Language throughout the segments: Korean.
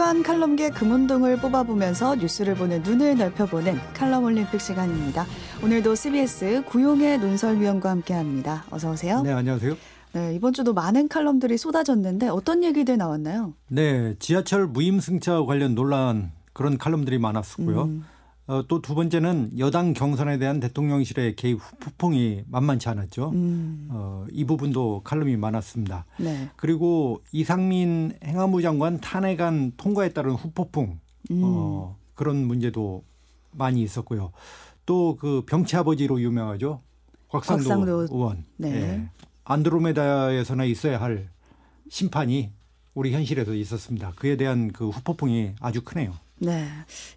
주간 칼럼계 금운동을 뽑아보면서 뉴스를 보는 눈을 넓혀보는 칼럼 올림픽 시간입니다. 오늘도 CBS 구용의 논설위원과 함께합니다. 어서 오세요. 네, 안녕하세요. 네, 이번 주도 많은 칼럼들이 쏟아졌는데 어떤 얘기들 나왔나요? 네, 지하철 무임승차 관련 논란 그런 칼럼들이 많았었고요. 음. 어, 또 두 번째는 여당 경선에 대한 대통령실의 개입 후폭이 만만치 않았죠. 음. 어, 이 부분도 칼럼이 많았습니다. 네. 그리고 이상민 행안부 장관 탄핵안 통과에 따른 후폭풍 음. 어, 그런 문제도 많이 있었고요. 또 그 병치 아버지로 유명하죠. 곽상도, 곽상도. 의원. 네. 네. 안드로메다에서나 있어야 할 심판이 우리 현실에서 있었습니다. 그에 대한 그 후폭풍이 아주 크네요. 네.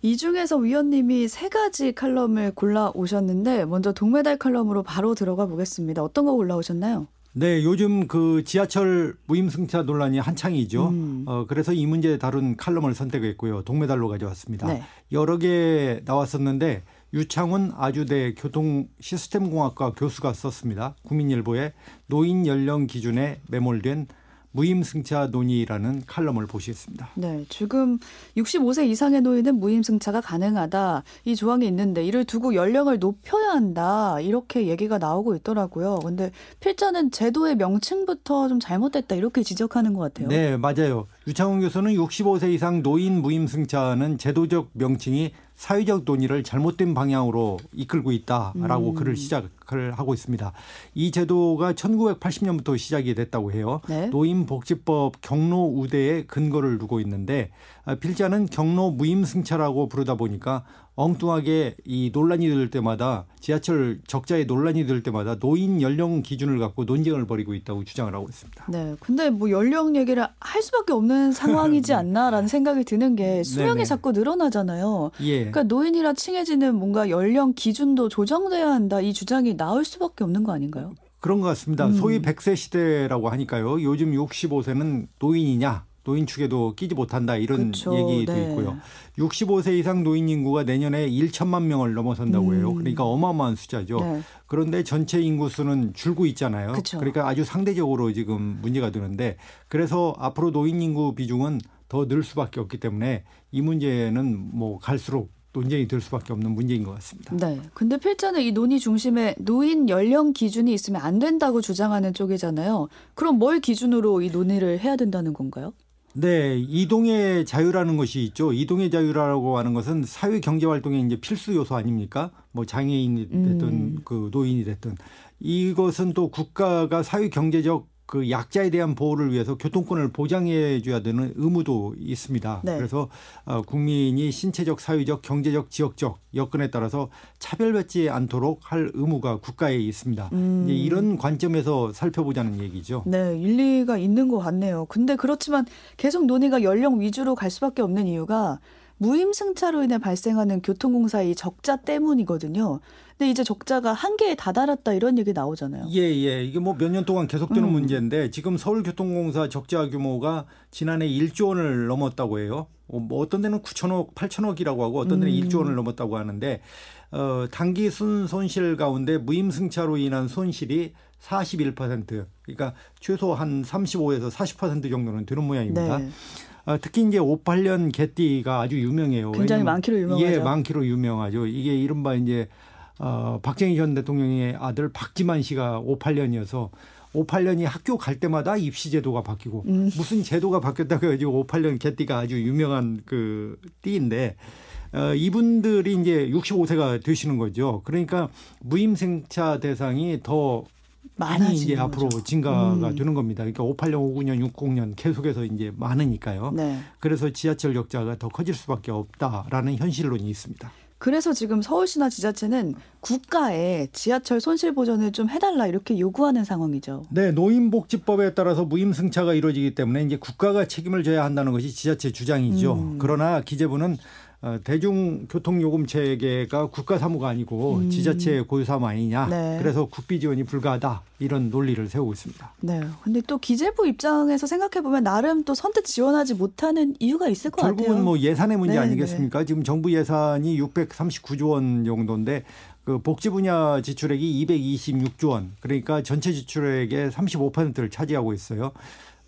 이 중에서 위원님이 세 가지 칼럼을 골라 오셨는데 먼저 동메달 칼럼으로 바로 들어가 보겠습니다. 어떤 거 골라 오셨나요? 네, 요즘 그 지하철 무임승차 논란이 한창이죠. 음. 어, 그래서 이 문제 다룬 칼럼을 선택했고요. 동메달로 가져왔습니다. 네. 여러 개 나왔었는데 유창훈 아주대 교통 시스템 공학과 교수가 썼습니다. 국민일보에 노인 연령 기준에 매몰된 무임승차 논의라는 칼럼을 보시겠습니다. 네, 지금 65세 이상의 노인은 무임승차가 가능하다 이 조항이 있는데 이를 두고 연령을 높여야 한다 이렇게 얘기가 나오고 있더라고요. 근데 필자는 제도의 명칭부터 좀 잘못됐다 이렇게 지적하는 것 같아요. 네, 맞아요. 유창훈 교수는 65세 이상 노인 무임승차는 제도적 명칭이 사회적 논의를 잘못된 방향으로 이끌고 있다라고 음. 글을 시작을 하고 있습니다. 이 제도가 1980년부터 시작이 됐다고 해요. 네. 노인복지법 경로 우대에 근거를 두고 있는데 아, 필자는 경로 무임승차라고 부르다 보니까 엉뚱하게 이 논란이 될 때마다 지하철 적자에 논란이 될 때마다 노인 연령 기준을 갖고 논쟁을 벌이고 있다고 주장을 하고 있습니다. 네. 근데 뭐 연령 얘기를 할 수밖에 없는 상황이지 않나라는 생각이 드는 게 수명이 네네. 자꾸 늘어나잖아요. 예. 그러니까 노인이라 칭해지는 뭔가 연령 기준도 조정돼야 한다 이 주장이 나올 수밖에 없는 거 아닌가요? 그런 것 같습니다. 음. 소위 100세 시대라고 하니까요. 요즘 65세는 노인이냐 노인 축에도 끼지 못한다 이런 그렇죠. 얘기도 네. 있고요. 65세 이상 노인 인구가 내년에 1천만 명을 넘어선다고 해요. 음. 그러니까 어마어마한 숫자죠. 네. 그런데 전체 인구 수는 줄고 있잖아요. 그렇죠. 그러니까 아주 상대적으로 지금 문제가 되는데 그래서 앞으로 노인 인구 비중은 더 늘 수밖에 없기 때문에 이 문제는 뭐 갈수록 논쟁이 될 수밖에 없는 문제인 것 같습니다. 네. 근데 필자는 이 논의 중심에 노인 연령 기준이 있으면 안 된다고 주장하는 쪽이잖아요. 그럼 뭘 기준으로 이 논의를 해야 된다는 건가요? 네, 이동의 자유라는 것이 있죠. 이동의 자유라고 하는 것은 사회 경제 활동의 이제 필수 요소 아닙니까? 뭐 장애인이 됐든 음. 그 노인이 됐든 이것은 또 국가가 사회 경제적 그 약자에 대한 보호를 위해서 교통권을 보장해 줘야 되는 의무도 있습니다. 네. 그래서 어, 국민이 신체적, 사회적, 경제적, 지역적 여건에 따라서 차별받지 않도록 할 의무가 국가에 있습니다. 음. 이런 관점에서 살펴보자는 얘기죠. 네, 일리가 있는 것 같네요. 근데 그렇지만 계속 논의가 연령 위주로 갈 수밖에 없는 이유가 무임승차로 인해 발생하는 교통공사의 적자 때문이거든요. 근데 이제 적자가 한계에 다다랐다 이런 얘기 나오잖아요. 예, 예. 이게 뭐 몇 년 동안 계속되는 음. 문제인데 지금 서울교통공사 적자 규모가 지난해 1조 원을 넘었다고 해요. 어, 뭐 어떤 데는 9천억, 8천억이라고 하고 어떤 데는 음. 1조 원을 넘었다고 하는데 어, 단기 순 손실 가운데 무임승차로 인한 손실이 41% 그러니까 최소 한 35에서 40% 정도는 되는 모양입니다. 네. 어, 특히 이제 58년 개띠가 아주 유명해요. 굉장히 많기로 유명하죠. 예, 많기로 유명하죠. 이게 이른바 이제 어, 박정희 전 대통령의 아들 박지만 씨가 58년이어서 58년이 학교 갈 때마다 입시 제도가 바뀌고 음. 무슨 제도가 바뀌었다고 해가지고 58년 개띠가 아주 유명한 그 띠인데 어, 이분들이 이제 65세가 되시는 거죠. 그러니까 무임승차 대상이 더 많이 이제 거죠. 앞으로 증가가 음. 되는 겁니다. 그러니까 58년, 59년, 60년 계속해서 이제 많으니까요. 네. 그래서 지하철 적자가 더 커질 수밖에 없다라는 현실론이 있습니다. 그래서 지금 서울시나 지자체는 국가에 지하철 손실 보전을 좀 해달라 이렇게 요구하는 상황이죠. 네, 노인복지법에 따라서 무임승차가 이루어지기 때문에 이제 국가가 책임을 져야 한다는 것이 지자체 주장이죠. 음. 그러나 기재부는 어, 대중교통요금 체계가 국가 사무가 아니고 음. 지자체 고유사무 아니냐. 네. 그래서 국비 지원이 불가하다. 이런 논리를 세우고 있습니다. 네. 근데 또 기재부 입장에서 생각해 보면 나름 또 선뜻 지원하지 못하는 이유가 있을 것 결국은 같아요. 결국은 뭐 예산의 문제 네, 아니겠습니까? 네. 지금 정부 예산이 639조 원 정도인데 그 복지 분야 지출액이 226조 원. 그러니까 전체 지출액의 35%를 차지하고 있어요.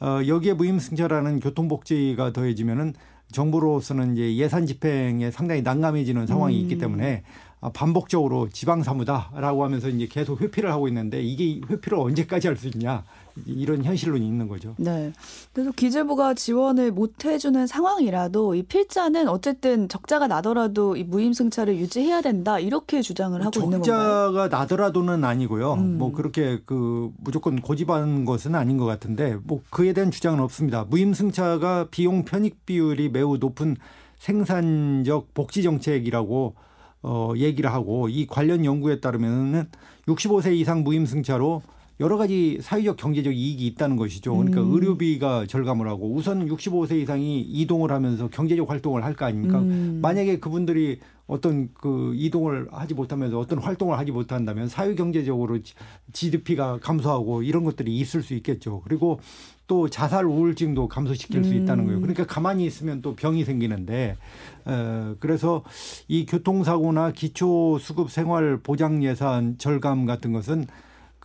어, 여기에 무임승차라는 교통복지가 더해지면은 정부로서는 이제 예산 집행에 상당히 난감해지는 상황이 음. 있기 때문에 아, 반복적으로 지방 사무다라고 하면서 이제 계속 회피를 하고 있는데 이게 회피를 언제까지 할 수 있냐 이런 현실로 있는 거죠. 네. 그래서 기재부가 지원을 못 해주는 상황이라도 이 필자는 어쨌든 적자가 나더라도 이 무임승차를 유지해야 된다 이렇게 주장을 하고 있는 건가요? 적자가 나더라도는 아니고요. 음. 뭐 그렇게 그 무조건 고집하는 것은 아닌 것 같은데 뭐 그에 대한 주장은 없습니다. 무임승차가 비용 편익 비율이 매우 높은 생산적 복지 정책이라고 어 얘기를 하고 이 관련 연구에 따르면은 65세 이상 무임승차로 여러 가지 사회적 경제적 이익이 있다는 것이죠. 그러니까 음. 의료비가 절감을 하고 우선 65세 이상이 이동을 하면서 경제적 활동을 할 거 아닙니까? 음. 만약에 그분들이 어떤 그 이동을 하지 못하면서 어떤 활동을 하지 못한다면 사회 경제적으로 GDP가 감소하고 이런 것들이 있을 수 있겠죠. 그리고 또 자살 우울증도 감소시킬 수 있다는 거예요. 그러니까 가만히 있으면 또 병이 생기는데 어 그래서 이 교통사고나 기초 수급 생활 보장 예산 절감 같은 것은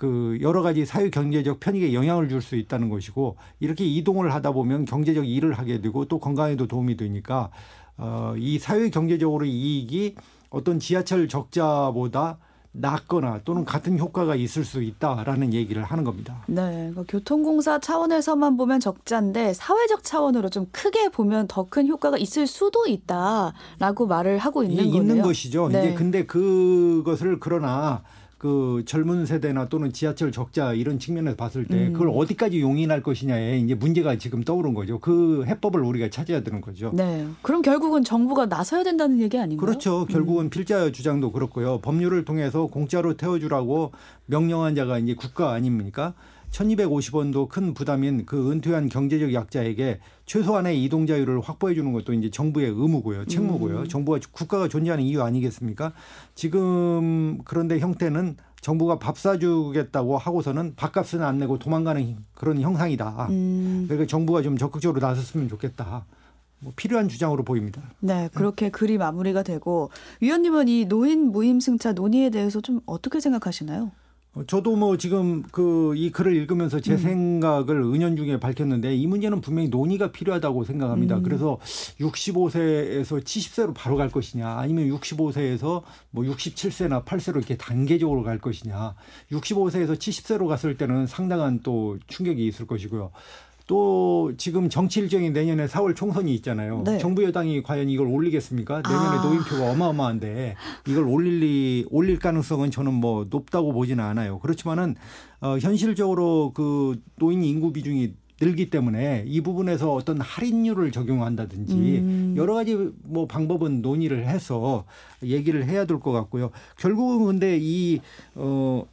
그 여러 가지 사회 경제적 편익에 영향을 줄 수 있다는 것이고 이렇게 이동을 하다 보면 경제적 일을 하게 되고 또 건강에도 도움이 되니까 어 이 사회 경제적으로 이익이 어떤 지하철 적자보다 낮거나 또는 같은 효과가 있을 수 있다라는 얘기를 하는 겁니다. 네, 그러니까 교통공사 차원에서만 보면 적자인데 사회적 차원으로 좀 크게 보면 더 큰 효과가 있을 수도 있다라고 말을 하고 있는 이게 거네요. 있는 것이죠. 네. 이제 근데 그것을 그러나 그 젊은 세대나 또는 지하철 적자 이런 측면에서 봤을 때 음. 그걸 어디까지 용인할 것이냐에 이제 문제가 지금 떠오른 거죠. 그 해법을 우리가 찾아야 되는 거죠. 네, 그럼 결국은 정부가 나서야 된다는 얘기 아닌가요? 그렇죠. 결국은 음. 필자 주장도 그렇고요. 법률을 통해서 공짜로 태워주라고 명령한 자가 이제 국가 아닙니까? 1250원도 큰 부담인 그 은퇴한 경제적 약자에게 최소한의 이동 자유를 확보해 주는 것도 이제 정부의 의무고요. 책무고요. 음. 정부가 국가가 존재하는 이유 아니겠습니까? 지금 그런데 형태는 정부가 밥 사주겠다고 하고서는 밥값은 안 내고 도망가는 그런 형상이다. 음, 그러니까 정부가 좀 적극적으로 나섰으면 좋겠다. 뭐 필요한 주장으로 보입니다. 네, 그렇게 글이 마무리가 되고 위원님은 이 노인 무임승차 논의에 대해서 좀 어떻게 생각하시나요? 어, 저도 뭐 지금 그 이 글을 읽으면서 음. 제 생각을 은연중에 밝혔는데 이 문제는 분명히 논의가 필요하다고 생각합니다. 음. 그래서 65세에서 70세로 바로 갈 것이냐 아니면 65세에서 뭐 67세나 8세로 이렇게 단계적으로 갈 것이냐 65세에서 70세로 갔을 때는 상당한 또 충격이 있을 것이고요. 또 지금 정치 일정이 내년에 4월 총선이 있잖아요. 네. 정부 여당이 과연 이걸 올리겠습니까? 내년에 아. 노인표가 어마어마한데 이걸 올릴 올릴 가능성은 저는 뭐 높다고 보지는 않아요. 그렇지만은 어 현실적으로 그 노인 인구 비중이 늘기 때문에 이 부분에서 어떤 할인율을 적용한다든지 음. 여러 가지 뭐 방법은 논의를 해서 얘기를 해야 될 것 같고요. 결국은 근데 이어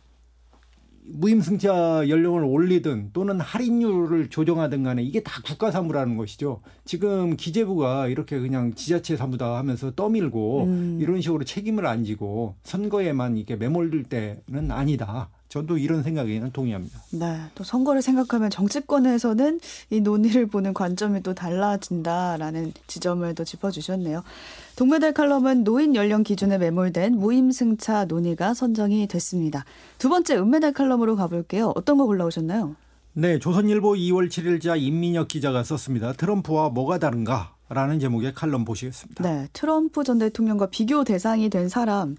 무임승차 연령을 올리든 또는 할인율을 조정하든 간에 이게 다 국가 사무라는 것이죠. 지금 기재부가 이렇게 그냥 지자체 사무다 하면서 떠밀고 음. 이런 식으로 책임을 안 지고 선거에만 이렇게 매몰될 때는 아니다. 저도 이런 생각에는 동의합니다. 네, 또 선거를 생각하면 정치권에서는 이 논의를 보는 관점이 또 달라진다라는 지점을 또 짚어주셨네요. 동메달 칼럼은 노인 연령 기준에 매몰된 무임승차 논의가 선정이 됐습니다. 두 번째 은메달 칼럼으로 가볼게요. 어떤 거 골라오셨나요? 네, 조선일보 2월 7일자 임민혁 기자가 썼습니다. 트럼프와 뭐가 다른가? 라는 제목의 칼럼 보시겠습니다. 네, 트럼프 전 대통령과 비교 대상이 된 사람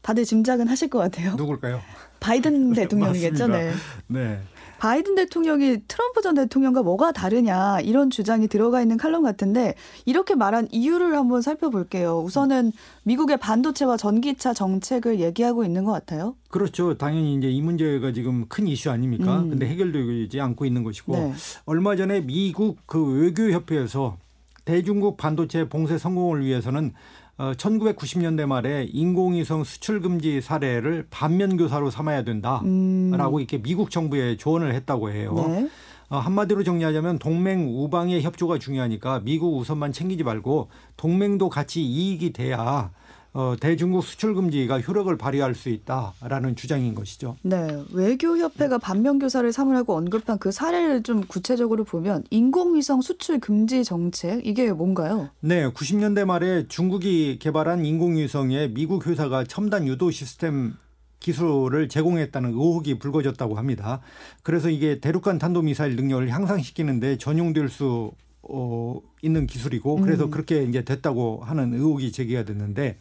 다들 짐작은 하실 것 같아요. 누굴까요? 바이든 대통령이겠죠. 네. 네. 바이든 대통령이 트럼프 전 대통령과 뭐가 다르냐 이런 주장이 들어가 있는 칼럼 같은데 이렇게 말한 이유를 한번 살펴볼게요. 우선은 미국의 반도체와 전기차 정책을 얘기하고 있는 것 같아요. 그렇죠. 당연히 이제 이 문제가 지금 큰 이슈 아닙니까? 음. 근데 해결되지 않고 있는 것이고 네. 얼마 전에 미국 그 외교협회에서 대중국 반도체 봉쇄 성공을 위해서는 어, 1990년대 말에 인공위성 수출 금지 사례를 반면 교사로 삼아야 된다라고 음. 이렇게 미국 정부에 조언을 했다고 해요. 네. 어, 한마디로 정리하자면 동맹 우방의 협조가 중요하니까 미국 우선만 챙기지 말고 동맹도 같이 이익이 돼야 어, 대중국 수출 금지가 효력을 발휘할 수 있다라는 주장인 것이죠. 네. 외교협회가 반면 교사를 삼으라고 언급한 그 사례를 좀 구체적으로 보면 인공위성 수출 금지 정책 이게 뭔가요? 네, 90년대 말에 중국이 개발한 인공위성에 미국 회사가 첨단 유도 시스템 기술을 제공했다는 의혹이 불거졌다고 합니다. 그래서 이게 대륙간 탄도미사일 능력을 향상시키는데 전용될 수 어, 있는 기술이고 그래서 음. 그렇게 이제 됐다고 하는 의혹이 제기가 됐는데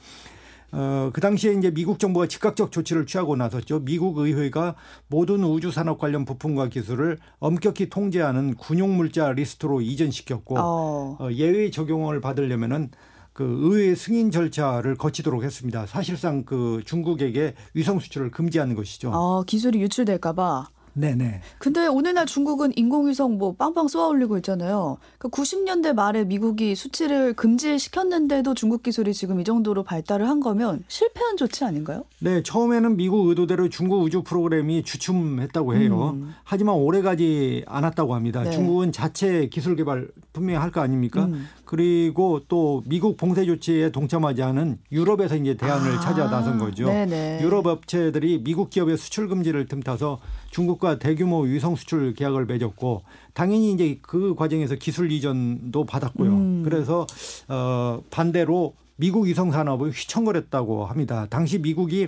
어, 그 당시에 이제 미국 정부가 즉각적 조치를 취하고 나섰죠. 미국 의회가 모든 우주 산업 관련 부품과 기술을 엄격히 통제하는 군용 물자 리스트로 이전시켰고 어. 어, 예외 적용을 받으려면은 그 의회 승인 절차를 거치도록 했습니다. 사실상 그 중국에게 위성 수출을 금지하는 것이죠. 어, 기술이 유출될까봐. 네네. 근데 오늘날 중국은 인공위성 뭐 빵빵 쏘아 올리고 있잖아요. 그 90년대 말에 미국이 수치를 금지시켰는데도 중국 기술이 지금 이 정도로 발달을 한 거면 실패한 조치 아닌가요? 네, 처음에는 미국 의도대로 중국 우주 프로그램이 주춤했다고 해요. 음. 하지만 오래가지 않았다고 합니다. 네. 중국은 자체 기술 개발 분명히 할 거 아닙니까? 음. 그리고 또 미국 봉쇄 조치에 동참하지 않은 유럽에서 이제 대안을 아, 찾아 나선 거죠. 네네. 유럽 업체들이 미국 기업의 수출 금지를 틈타서 중국과 대규모 위성 수출 계약을 맺었고 당연히 이제 그 과정에서 기술 이전도 받았고요. 음. 그래서 어 반대로 미국 위성 산업을 휘청거렸다고 합니다. 당시 미국이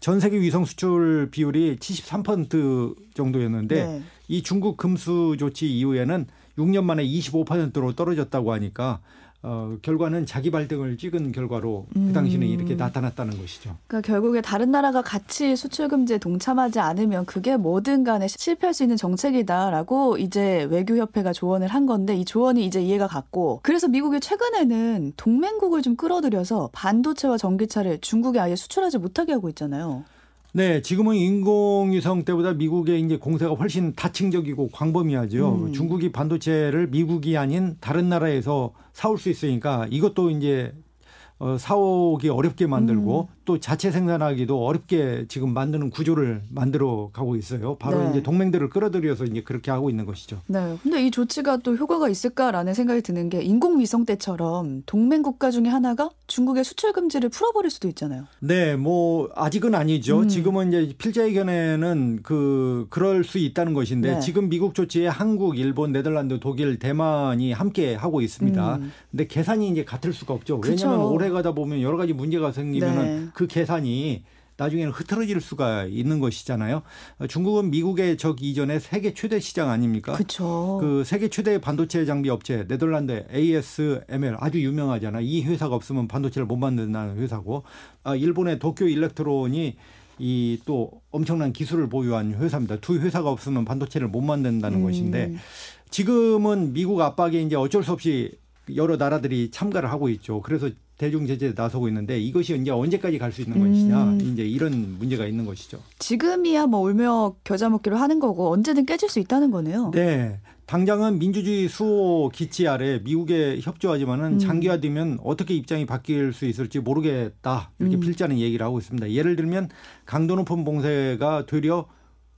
전 세계 위성 수출 비율이 73% 정도였는데 네. 이 중국 금수 조치 이후에는 6년 만에 25%로 떨어졌다고 하니까 어, 결과는 자기 발등을 찍은 결과로 그 당시는 음. 이렇게 나타났다는 것이죠. 그러니까 결국에 다른 나라가 같이 수출 금지에 동참하지 않으면 그게 뭐든 간에 실패할 수 있는 정책이다라고 이제 외교협회가 조언을 한 건데 이 조언이 이제 이해가 갔고 그래서 미국이 최근에는 동맹국을 좀 끌어들여서 반도체와 전기차를 중국에 아예 수출하지 못하게 하고 있잖아요. 네, 지금은 인공위성 때보다 미국의 이제 공세가 훨씬 다층적이고 광범위하죠. 음. 중국이 반도체를 미국이 아닌 다른 나라에서 사올 수 있으니까 이것도 이제 어, 사오기 어렵게 만들고 음. 또 자체 생산하기도 어렵게 지금 만드는 구조를 만들어 가고 있어요. 바로 네. 이제 동맹들을 끌어들여서 이제 그렇게 하고 있는 것이죠. 네. 근데 이 조치가 또 효과가 있을까라는 생각이 드는 게 인공위성 때처럼 동맹 국가 중에 하나가 중국의 수출 금지를 풀어버릴 수도 있잖아요. 네, 뭐 아직은 아니죠. 음. 지금은 이제 필자의견에는 그 그럴 수 있다는 것인데 네. 지금 미국 조치에 한국, 일본, 네덜란드, 독일, 대만이 함께 하고 있습니다. 음. 근데 계산이 이제 같을 수가 없죠. 그쵸. 왜냐하면 오래 가다 보면 여러 가지 문제가 생기면은 네. 그 계산이 나중에는 흐트러질 수가 있는 것이잖아요. 어, 중국은 미국의 적 이전에 세계 최대 시장 아닙니까? 그렇죠. 그 세계 최대 반도체 장비 업체 네덜란드 ASML 아주 유명하잖아. 이 회사가 없으면 반도체를 못 만든다는 회사고, 아, 일본의 도쿄 일렉트론이 이 또 엄청난 기술을 보유한 회사입니다. 두 회사가 없으면 반도체를 못 만든다는 음. 것인데 지금은 미국 압박에 이제 어쩔 수 없이 여러 나라들이 참가를 하고 있죠. 그래서 대중 제재에 나서고 있는데 이것이 이제 언제까지 갈 수 있는 것이냐 음. 이제 이런 문제가 있는 것이죠. 지금이야 뭐 울며 겨자 먹기로 하는 거고 언제든 깨질 수 있다는 거네요. 네. 당장은 민주주의 수호 기치 아래 미국에 협조하지만은 음. 장기화되면 어떻게 입장이 바뀔 수 있을지 모르겠다. 이렇게 음. 필자는 얘기를 하고 있습니다. 예를 들면 강도 높은 봉쇄가 되려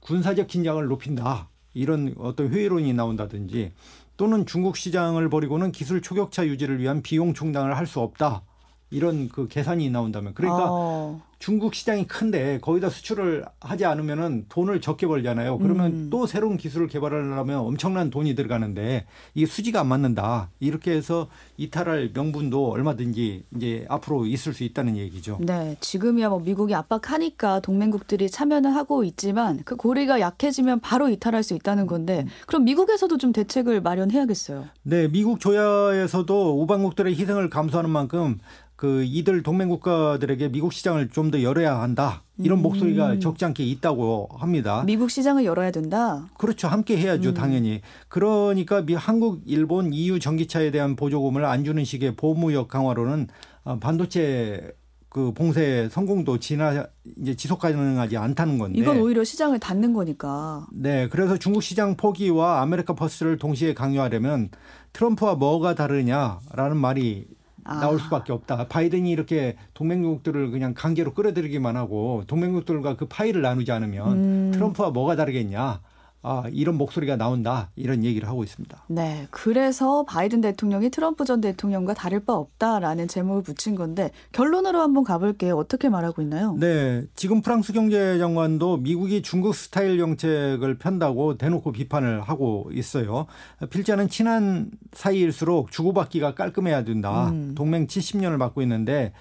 군사적 긴장을 높인다. 이런 어떤 회의론이 나온다든지 또는 중국 시장을 버리고는 기술 초격차 유지를 위한 비용 충당을 할 수 없다. 이런 그 계산이 나온다면 그러니까 어. 중국 시장이 큰데 거기다 수출을 하지 않으면은 돈을 적게 벌잖아요. 그러면 음. 또 새로운 기술을 개발하려면 엄청난 돈이 들어가는데 이게 수지가 안 맞는다. 이렇게 해서 이탈할 명분도 얼마든지 이제 앞으로 있을 수 있다는 얘기죠. 네, 지금이야 뭐 미국이 압박하니까 동맹국들이 참여는 하고 있지만 그 고리가 약해지면 바로 이탈할 수 있다는 건데 그럼 미국에서도 좀 대책을 마련해야겠어요. 네, 미국 조야에서도 우방국들의 희생을 감수하는 만큼 그 이들 동맹 국가들에게 미국 시장을 좀더 열어야 한다. 이런 음. 목소리가 적지 않게 있다고 합니다. 미국 시장을 열어야 된다. 그렇죠. 함께 해야죠, 음. 당연히. 그러니까 미 한국, 일본, EU 전기차에 대한 보조금을 안 주는 식의 보무역 강화로는 어, 반도체 그 봉쇄 성공도 지나 이제 지속 가능하지 않다는 건데. 이건 오히려 시장을 닫는 거니까. 네, 그래서 중국 시장 포기와 America First를 동시에 강요하려면 트럼프와 뭐가 다르냐라는 말이 아. 나올 수밖에 없다. 바이든이 이렇게 동맹국들을 그냥 강제로 끌어들이기만 하고 동맹국들과 그 파이를 나누지 않으면 음. 트럼프와 뭐가 다르겠냐. 아, 이런 목소리가 나온다. 이런 얘기를 하고 있습니다. 네, 그래서 바이든 대통령이 트럼프 전 대통령과 다를 바 없다라는 제목을 붙인 건데 결론으로 한번 가볼게요. 어떻게 말하고 있나요? 네, 지금 프랑스 경제장관도 미국이 중국 스타일 정책을 편다고 대놓고 비판을 하고 있어요. 필자는 친한 사이일수록 주고받기가 깔끔해야 된다. 음. 동맹 70년을 맡고 있는데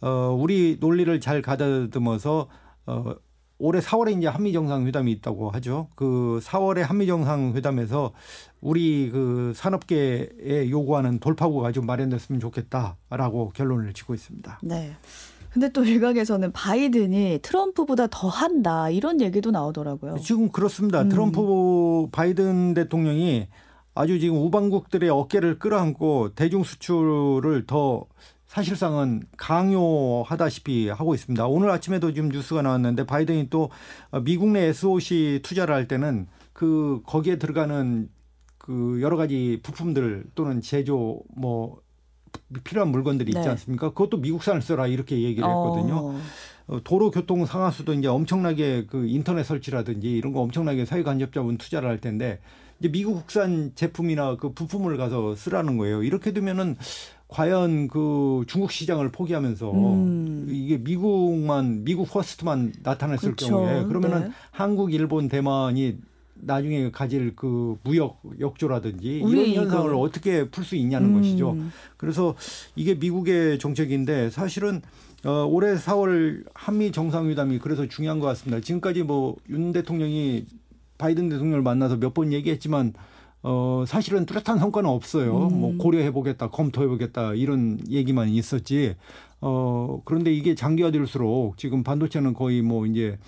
어, 우리 논리를 잘 가다듬어서 어, 올해 4월에 이제 한미 정상회담이 있다고 하죠. 그 4월에 한미 정상회담에서 우리 그 산업계에 요구하는 돌파구가 좀 마련됐으면 좋겠다라고 결론을 짓고 있습니다. 네. 근데 또 일각에서는 바이든이 트럼프보다 더 한다 이런 얘기도 나오더라고요. 지금 그렇습니다. 음. 트럼프 바이든 대통령이 아주 지금 우방국들의 어깨를 끌어안고 대중 수출을 더 사실상은 강요하다시피 하고 있습니다. 오늘 아침에도 지금 뉴스가 나왔는데 바이든이 또 미국 내 SOC 투자를 할 때는 그 거기에 들어가는 그 여러 가지 부품들 또는 제조 뭐 필요한 물건들이 있지 네. 않습니까? 그것도 미국산을 써라 이렇게 얘기를 했거든요. 어, 어, 도로 교통 상하수도 이제 엄청나게 그 인터넷 설치라든지 이런 거 엄청나게 사회 간접자본 투자를 할 텐데 이제 미국 국산 제품이나 그 부품을 가서 쓰라는 거예요. 이렇게 되면은 과연 그 중국 시장을 포기하면서 음. 이게 미국만 미국 퍼스트만 나타났을 그렇죠. 경우에 그러면은 네. 한국, 일본, 대만이 나중에 가질 그 무역 역조라든지 이런 현상을 이거- 어떻게 풀 수 있냐는 음. 것이죠. 그래서 이게 미국의 정책인데 사실은 어, 올해 4월 한미 정상회담이 그래서 중요한 것 같습니다. 지금까지 뭐 윤 대통령이 바이든 대통령을 만나서 몇 번 얘기했지만 어, 사실은 뚜렷한 성과는 없어요. 음. 뭐 고려해보겠다, 검토해보겠다 이런 얘기만 있었지. 어, 그런데 이게 장기화될수록 지금 반도체는 거의 뭐 이제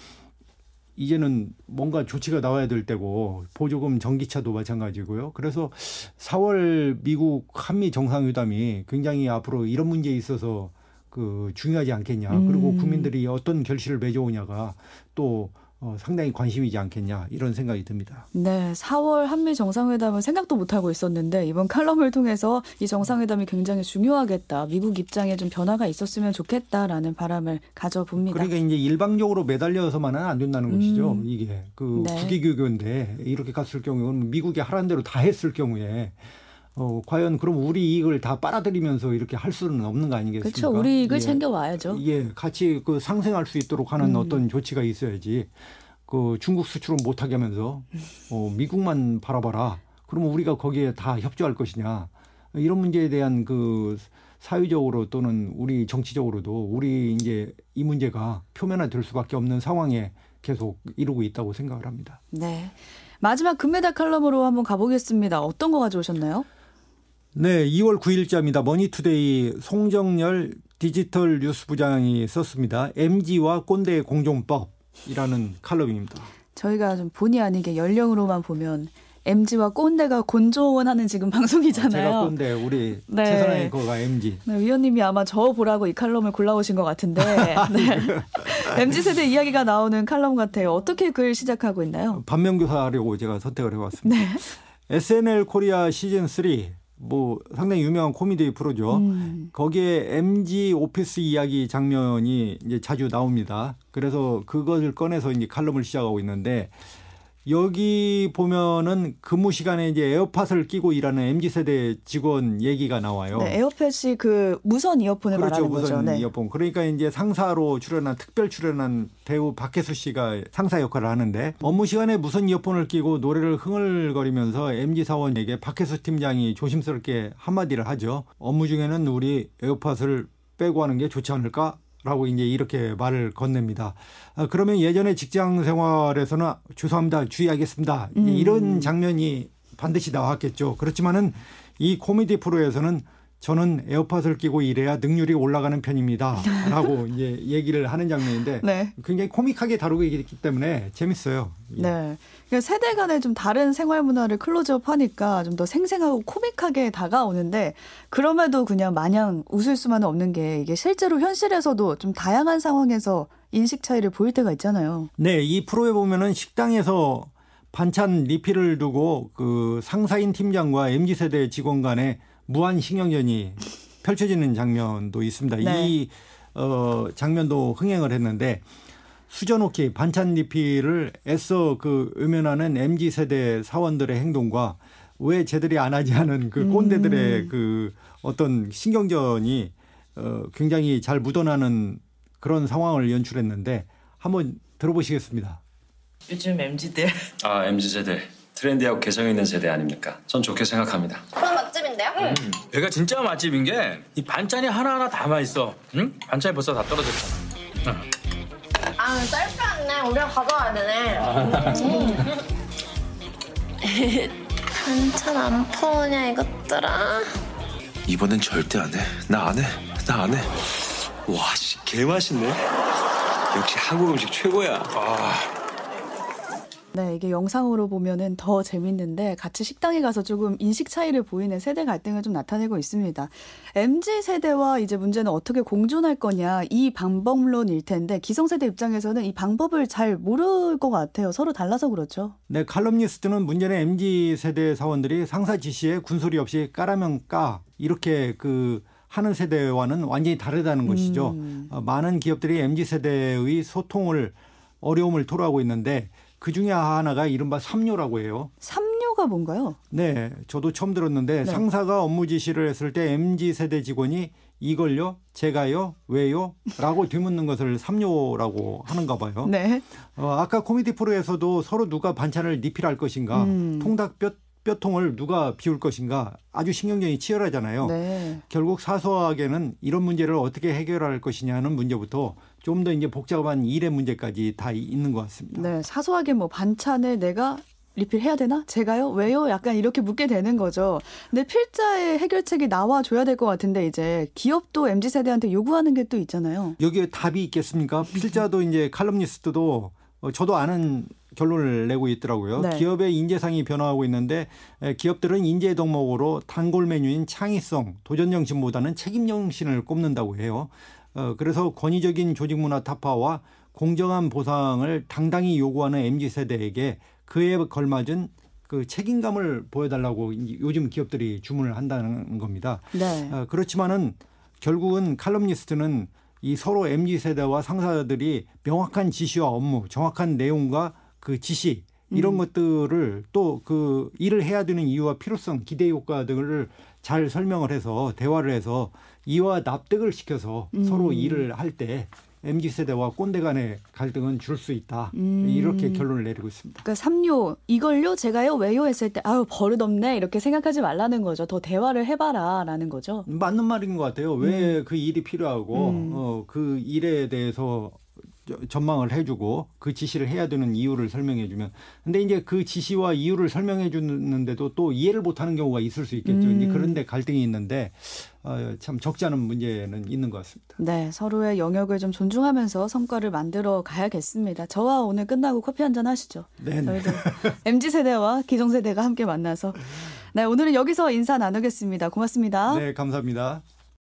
이제는 뭔가 조치가 나와야 될 때고 보조금 전기차도 마찬가지고요. 그래서 4월 미국 한미 정상회담이 굉장히 앞으로 이런 문제에 있어서 그 중요하지 않겠냐. 그리고 음. 국민들이 어떤 결실을 맺어오냐가 또 어, 상당히 관심이지 않겠냐 이런 생각이 듭니다. 네, 4월 한미 정상회담은 생각도 못 하고 있었는데 이번 칼럼을 통해서 이 정상회담이 굉장히 중요하겠다. 미국 입장에 좀 변화가 있었으면 좋겠다라는 바람을 가져봅니다. 그러니까 이제 일방적으로 매달려서만은 안 된다는 음. 것이죠. 이게 그 네. 국익 교교인데 이렇게 갔을 경우는 미국이 하라는 대로 다 했을 경우에 어 과연 그럼 우리 이익을 다 빨아들이면서 이렇게 할 수는 없는 거 아니겠습니까? 그렇죠. 우리 이익을 예. 챙겨 와야죠. 예, 같이 그 상생할 수 있도록 하는 음. 어떤 조치가 있어야지. 그 중국 수출은 못하게 하면서 어, 미국만 바라봐라. 그러면 우리가 거기에 다 협조할 것이냐. 이런 문제에 대한 그 사회적으로 또는 우리 정치적으로도 우리 이제 이 문제가 표면화될 수밖에 없는 상황에 계속 이르고 있다고 생각을 합니다. 네. 마지막 금메달 칼럼으로 한번 가보겠습니다. 어떤 거 가져오셨나요? 네, 2월 9일자입니다. 머니투데이 송정열 디지털 뉴스 부장이 썼습니다. MZ와 꼰대의 공존법이라는 칼럼입니다. 저희가 좀 본의 아니게 연령으로만 보면 MZ와 꼰대가 공존하는 지금 방송이잖아요. 제가 꼰대 우리 네. 최선의 거가 MZ. 네, 위원님이 아마 저 보라고 이 칼럼을 골라오신 것 같은데 네. MZ 세대 이야기가 나오는 칼럼 같아요. 어떻게 글 시작하고 있나요? 반면교사하려고 제가 선택을 해왔습니다. 네. SNL 코리아 시즌 3. 뭐 상당히 유명한 코미디 프로죠. 음. 거기에 MZ 오피스 이야기 장면이 이제 자주 나옵니다. 그래서 그것을 꺼내서 이제 칼럼을 시작하고 있는데 여기 보면은 근무 시간에 이제 에어팟을 끼고 일하는 MZ 세대 직원 얘기가 나와요. 네, 에어팟이 그 무선 이어폰을 그렇죠. 말하는 무선 거죠. 네. 이어폰. 그러니까 이제 상사로 출연한 특별 출연한 배우 박혜수 씨가 상사 역할을 하는데 업무 시간에 무선 이어폰을 끼고 노래를 흥얼거리면서 MG 사원에게 박혜수 팀장이 조심스럽게 한마디를 하죠. 업무 중에는 우리 에어팟을 빼고 하는 게 좋지 않을까? 라고 이제 이렇게 말을 건넵니다. 아, 그러면 예전에 직장 생활에서는 죄송합니다. 주의하겠습니다. 음. 이런 장면이 반드시 나왔겠죠. 그렇지만은 이 코미디 프로에서는 저는 에어팟을 끼고 일해야 능률이 올라가는 편입니다. 라고 이제 얘기를 하는 장면인데 네. 굉장히 코믹하게 다루고 있기 때문에 재밌어요. 예. 네. 그러니까 세대 간의 좀 다른 생활 문화를 클로즈업 하니까 좀 더 생생하고 코믹하게 다가오는데 그럼에도 그냥 마냥 웃을 수만은 없는 게 이게 실제로 현실에서도 좀 다양한 상황에서 인식 차이를 보일 때가 있잖아요. 네, 이 프로에 보면은 식당에서 반찬 리필을 두고 그 상사인 팀장과 MZ 세대 직원 간의 무한 신경전이 펼쳐지는 장면도 있습니다. 네. 이 어, 장면도 흥행을 했는데 수저놓기 반찬 리필을 애써 그 음연하는 MZ 세대 사원들의 행동과 왜 쟤들이 안 하지 않은 그 꼰대들의 음. 그 어떤 신경전이 어, 굉장히 잘 묻어나는 그런 상황을 연출했는데 한번 들어보시겠습니다. 요즘 MZ들 아, MZ세대. 트렌디하고 개성 있는 세대 아닙니까? 전 좋게 생각합니다. 맛집인데요? 여기가 진짜 맛집인 게 이 반찬이 하나하나 다 맛있어. 응? 반찬이 벌써 다 떨어졌잖아. 아, 짧게 왔네. 우리가 가져와야 되네. 반찬 안 퍼오냐 이것들아. 이번엔 절대 안 해. 나 안 해. 나 안 해. 와, 씨, 개 맛있네. 역시 한국 음식 최고야. 아. 네, 이게 영상으로 보면은 더 재밌는데 같이 식당에 가서 조금 인식 차이를 보이는 세대 갈등을 좀 나타내고 있습니다. MZ 세대와 이제 문제는 어떻게 공존할 거냐 이 방법론일 텐데 기성세대 입장에서는 이 방법을 잘 모를 것 같아요. 서로 달라서 그렇죠. 네, 칼럼니스트는 문제는 MZ 세대 사원들이 상사 지시에 군소리 없이 까라면 까 이렇게 그 하는 세대와는 완전히 다르다는 것이죠. 어, 많은 기업들이 MZ 세대의 소통을 어려움을 토로하고 있는데 그 중에 하나가 이른바 삼료라고 해요. 삼료가 뭔가요? 네, 저도 처음 들었는데 네. 상사가 업무 지시를 했을 때 MZ 세대 직원이 이걸요, 제가요, 왜요? 라고 뒤묻는 것을 삼료라고 하는가 봐요. 네. 어, 아까 코미디 프로에서도 서로 누가 반찬을 리필할 것인가, 음. 통닭 뼈, 뼈통을 누가 비울 것인가 아주 신경전이 치열하잖아요. 네. 결국 사소하게는 이런 문제를 어떻게 해결할 것이냐는 문제부터 좀 더 이제 복잡한 일의 문제까지 다 있는 것 같습니다. 네, 사소하게 뭐 반찬을 내가 리필해야 되나? 제가요? 왜요? 약간 이렇게 묻게 되는 거죠. 근데 필자의 해결책이 나와줘야 될 것 같은데 이제 기업도 MZ 세대한테 요구하는 게 또 있잖아요. 여기에 답이 있겠습니까? 필자도 이제 칼럼니스트도 어, 저도 아는 결론을 내고 있더라고요. 네. 기업의 인재상이 변화하고 있는데 에, 기업들은 인재 덕목으로 단골 메뉴인 창의성, 도전 정신보다는 책임 정신을 꼽는다고 해요. 어, 그래서 권위적인 조직 문화 타파와 공정한 보상을 당당히 요구하는 MZ 세대에게 그에 걸맞은 그 책임감을 보여달라고 요즘 기업들이 주문을 한다는 겁니다. 네. 어, 그렇지만은 결국은 칼럼니스트는 이 서로 MZ 세대와 상사들이 명확한 지시와 업무, 정확한 내용과 그 지시 이런 것들을 또 그 일을 해야 되는 이유와 필요성, 기대 효과 등을 잘 설명을 해서 대화를 해서 이와 납득을 시켜서 서로 일을 할 때 MZ 세대와 꼰대 간의 갈등은 줄 수 있다. 이렇게 결론을 내리고 있습니다. 그러니까 삼요 이걸요 제가요 왜요 했을 때 아유 버릇없네 이렇게 생각하지 말라는 거죠. 더 대화를 해봐라라는 거죠. 맞는 말인 것 같아요. 왜그 일이 필요하고 어, 그 일에 대해서 저- 전망을 해주고 그 지시를 해야 되는 이유를 설명해주면 근데 이제 그 지시와 이유를 설명해 주는데도 또 이해를 못하는 경우가 있을 수 있겠죠. 이제 그런데 갈등이 있는데 어, 참 적지 않은 문제는 있는 것 같습니다. 네, 서로의 영역을 좀 존중하면서 성과를 만들어 가야겠습니다. 저와 오늘 끝나고 커피 한 잔 하시죠. 네네. 저희도 MZ 세대와 기성 세대가 함께 만나서 네 오늘은 여기서 인사 나누겠습니다. 고맙습니다. 네, 감사합니다.